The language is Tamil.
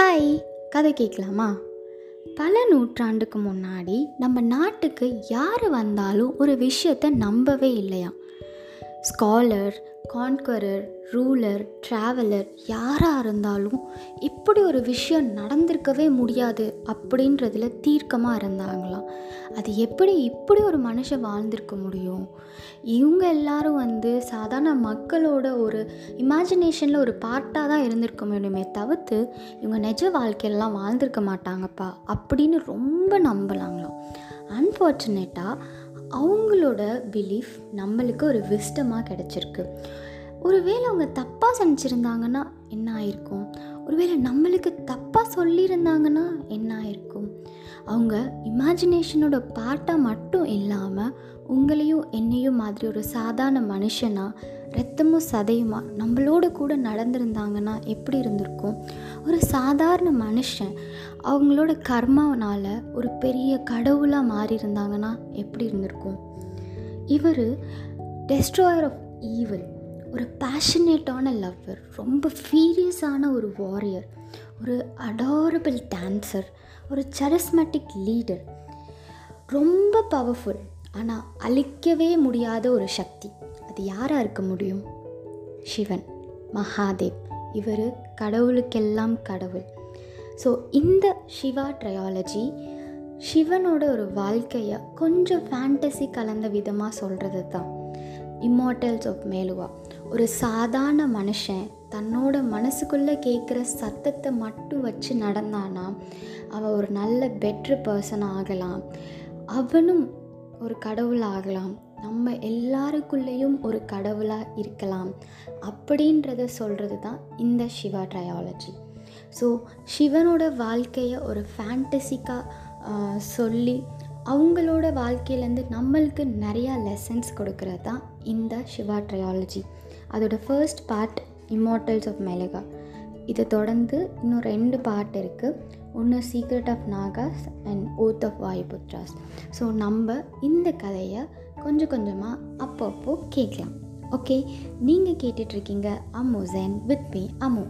ஹாய் கதை கேட்கலாமா? பல நூற்றாண்டுக்கு முன்னாடி நம்ம நாட்டுக்கு யார் வந்தாலும் ஒரு விஷயத்தை நம்பவே இல்லையா ஸ்காலர் கான்கரர் ரூலர் ட்ராவலர் யாராக இருந்தாலும் இப்படி ஒரு விஷயம் நடந்திருக்கவே முடியாது அப்படின்றதுல தீர்க்கமாக இருந்தாங்களாம் அது எப்படி இப்படி ஒரு மனுஷன் வாழ்ந்திருக்க முடியும்? இவங்க எல்லாரும் வந்து சாதாரண மக்களோட ஒரு இமேஜினேஷனில் ஒரு பார்ட்டாக தான் இருந்திருக்க முடியுமே தவிர்த்து இவங்க நிஜ வாழ்க்கையெல்லாம் வாழ்ந்திருக்க மாட்டாங்கப்பா அப்படின்னு ரொம்ப நம்பலாங்களாம் அன்ஃபார்ச்சுனேட்டாக அவங்களோட பிலீஃப் நம்மளுக்கு ஒரு விஸ்டமாக கிடச்சிருக்கு. ஒருவேளை அவங்க தப்பாக செஞ்சுருந்தாங்கன்னா என்ன ஆயிருக்கும்? ஒருவேளை நம்மளுக்கு தப்பாக சொல்லியிருந்தாங்கன்னா என்ன ஆயிருக்கும்? அவங்க இமேஜினேஷனோட பார்ட்டாக மட்டும் இல்லாமல் உங்களையும் என்னையும் மாதிரி ஒரு சாதாரண மனுஷனாக ரத்தமும் சதையுமா நம்மளோட கூட நடந்திருந்தாங்கன்னா எப்படி இருந்திருக்கும்? ஒரு சாதாரண மனுஷன் அவங்களோட கர்மாவனால் ஒரு பெரிய கடவுளாக மாறி இருந்தாங்கன்னா எப்படி இருந்திருக்கும்? இவர் டெஸ்ட்ராயர் ஆஃப் ஈவில் ஒரு பேஷனேட்டான லவ்வர் ரொம்ப ஃபீரியஸான ஒரு வாரியர் ஒரு அடாரபிள் டான்சர் ஒரு சரஸ்மெட்டிக் லீடர் ரொம்ப பவர்ஃபுல் ஆனால் அழிக்கவே முடியாத ஒரு சக்தி. அது யாராக இருக்க முடியும்? சிவன் மகாதேவ். இவர் கடவுளுக்கெல்லாம் கடவுள். ஸோ இந்த சிவா ட்ரையாலஜி சிவனோட ஒரு வாழ்க்கையை கொஞ்சம் ஃபேண்டசி கலந்த விதமாக சொல்கிறது தான் இம்மார்டல்ஸ் ஆஃப் மேலுவா ஒரு சாதாரண மனுஷன் தன்னோட மனசுக்குள்ளே கேட்குற சத்தத்தை மட்டும் வச்சு நடந்தானா அவன் ஒரு நல்ல பெட்ரு பர்சன் ஆகலாம். அவனும் ஒரு கடவுள் ஆகலாம். நம்ம எல்லாருக்குள்ளேயும் ஒரு கடவுளாக இருக்கலாம் அப்படின்றத சொல்கிறது தான் இந்த சிவா ட்ரையாலஜி ஸோ சிவனோட வாழ்க்கையை ஒரு ஃபேண்டசிக்காக சொல்லி அவங்களோட வாழ்க்கையிலேருந்து நம்மளுக்கு நிறையா லெசன்ஸ் கொடுக்கறது தான் இந்த சிவா ட்ரையாலஜி அதோட first part immortals of Meluha இதை தொடர்ந்து இன்னும் ரெண்டு பார்ட் இருக்குது ஒன்று secret of Nagas and oath of Vayuputras so நம்ம இந்த கதையை கொஞ்சம் கொஞ்சமாக அப்பப்போ கேட்கலாம் ஓகே நீங்கள் கேட்டுட்ருக்கீங்க அம்மு ஜென் வித் மீ அமோ